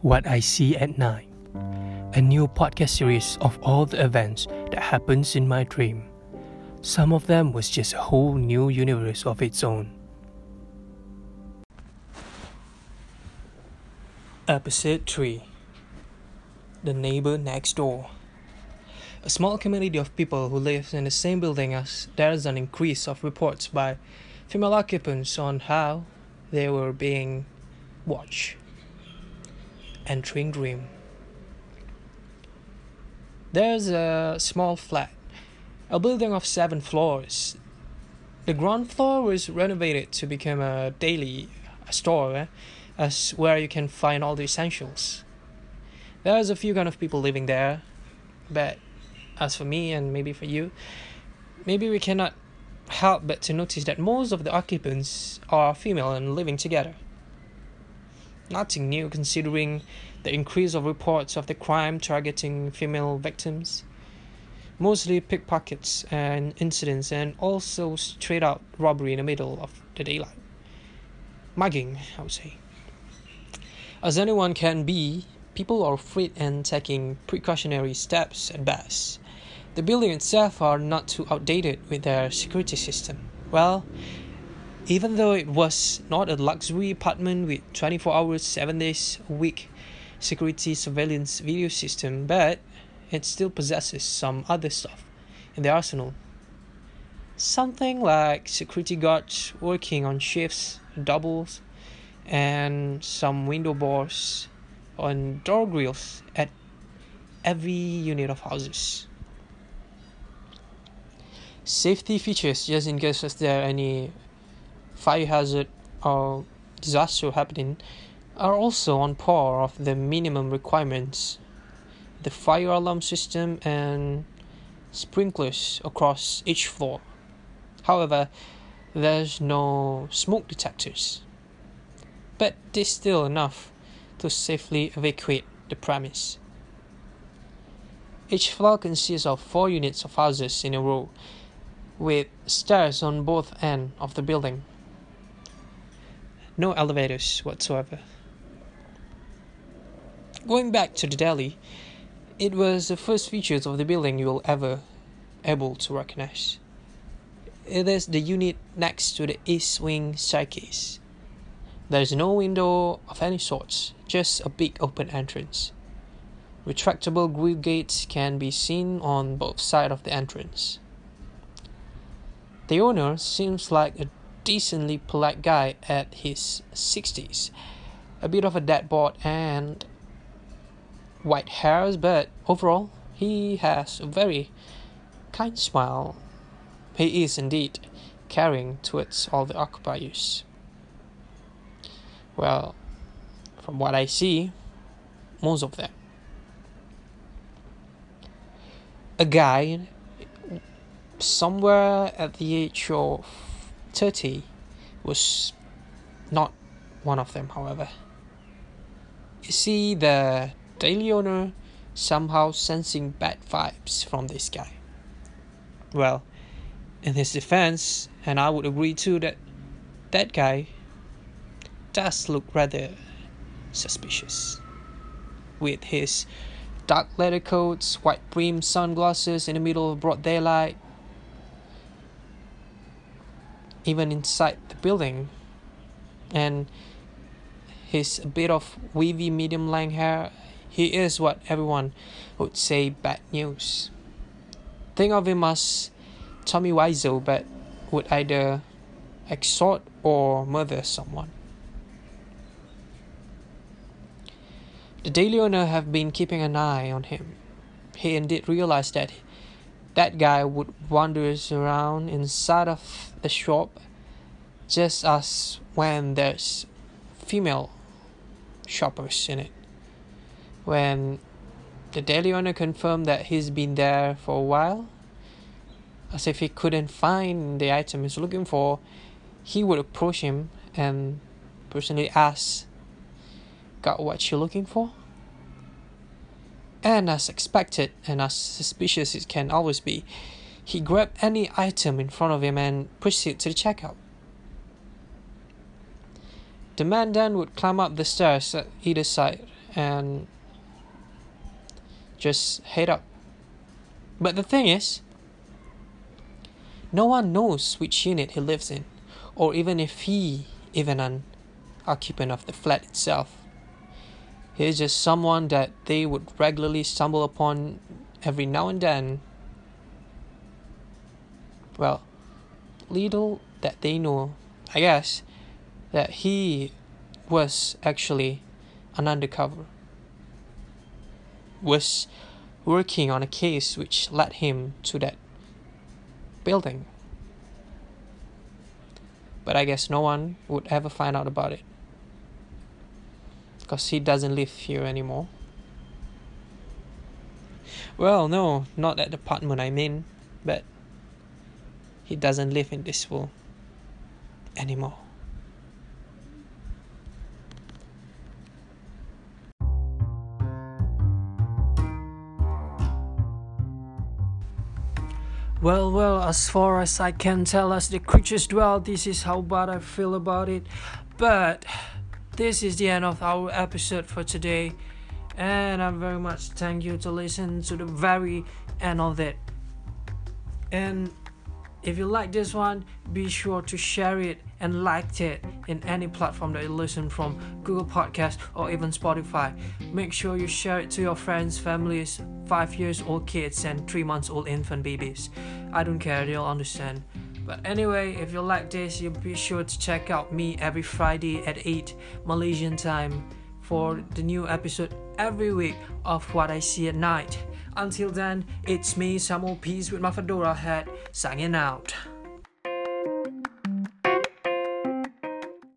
What I See at Night, a new podcast series of all the events that happens in my dream. Some of them was just a whole new universe of its own. Episode 3 The Neighbor Next Door. A small community of people who live in the same building as there is an increase of reports by female occupants on how they were being watched. Entering Dream. There's a small flat, a building of seven floors. The ground floor was renovated to become a deli store, eh, as where you can find all the essentials. There's a few kind of people living there, but as for me and maybe for you, maybe we cannot help but to notice that most of the occupants are female and living together. Nothing new considering the increase of reports of the crime targeting female victims. Mostly pickpockets and incidents, and also straight out robbery in the middle of the daylight. Mugging, I would say. As anyone can be, people are afraid and taking precautionary steps at best. The building itself are not too outdated with their security system. Well, even though it was not a luxury apartment with 24 hours, 7 days a week security surveillance video system, but it still possesses some other stuff in the arsenal. Something like security guards working on shifts, doubles, and some window bars on door grills at every unit of houses. Safety features just in case if there are any fire hazard or disaster happening are also on par of the minimum requirements. The fire alarm system and sprinklers across each floor. However, there's no smoke detectors. But this still enough to safely evacuate the premise. Each floor consists of four units of houses in a row, with stairs on both ends of the building. No elevators whatsoever. Going back to the deli, it was the first features of the building you will ever able to recognize. It is the unit next to the east wing staircase. There is no window of any sorts, just a big open entrance. Retractable grill gates can be seen on both sides of the entrance. The owner seems like a decently polite guy at his 60s, a bit of a dad bod and white hairs, but overall, he has a very kind smile. He is indeed caring towards all the occupiers. Well, from what I see, most of them. A guy somewhere at the age of 30 was not one of them, however. You see, the deli owner somehow sensing bad vibes from this guy. Well, in his defense, and I would agree too that that guy does look rather suspicious. With his dark leather coats, white brim sunglasses in the middle of broad daylight. Even inside the building, and his bit of wavy medium length hair, he is what everyone would say bad news. Think of him as Tommy Wiseau, but would either extort or murder someone. The deli owner have been keeping an eye on him. He indeed realized that that guy would wander around inside of the shop just as when there's female shoppers in it. When the deli owner confirmed that he's been there for a while, as if he couldn't find the item he's looking for, he would approach him and personally ask got what you're looking for? And as expected and as suspicious it can always be, he grabbed any item in front of him and proceeded to the checkout. The man then would climb up the stairs at either side and just head up. But the thing is, no one knows which unit he lives in, or even if he even an occupant of the flat itself. He is just someone that they would regularly stumble upon every now and then. Well, little that they know, I guess, that he was actually an undercover, was working on a case which led him to that building. But I guess no one would ever find out about it. Because he doesn't live here anymore. Well, no, not that apartment I mean, but he doesn't live in this world anymore. Well, well, as far as I can tell, as the creatures dwell, this is how bad I feel about it. But this is the end of our episode for today, and I very much thank you to listen to the very end of it. And if you like this one, be sure to share it and like it in any platform that you listen from Google Podcast or even Spotify. Make sure you share it to your friends, families, 5 years old kids and 3 months old infant babies. I don't care, they'll understand. But anyway, if you like this, you be sure to check out me every Friday at 8 Malaysian time for the new episode every week of What I See at Night. Until then, it's me, Samuel Peace with my fedora hat, signing out.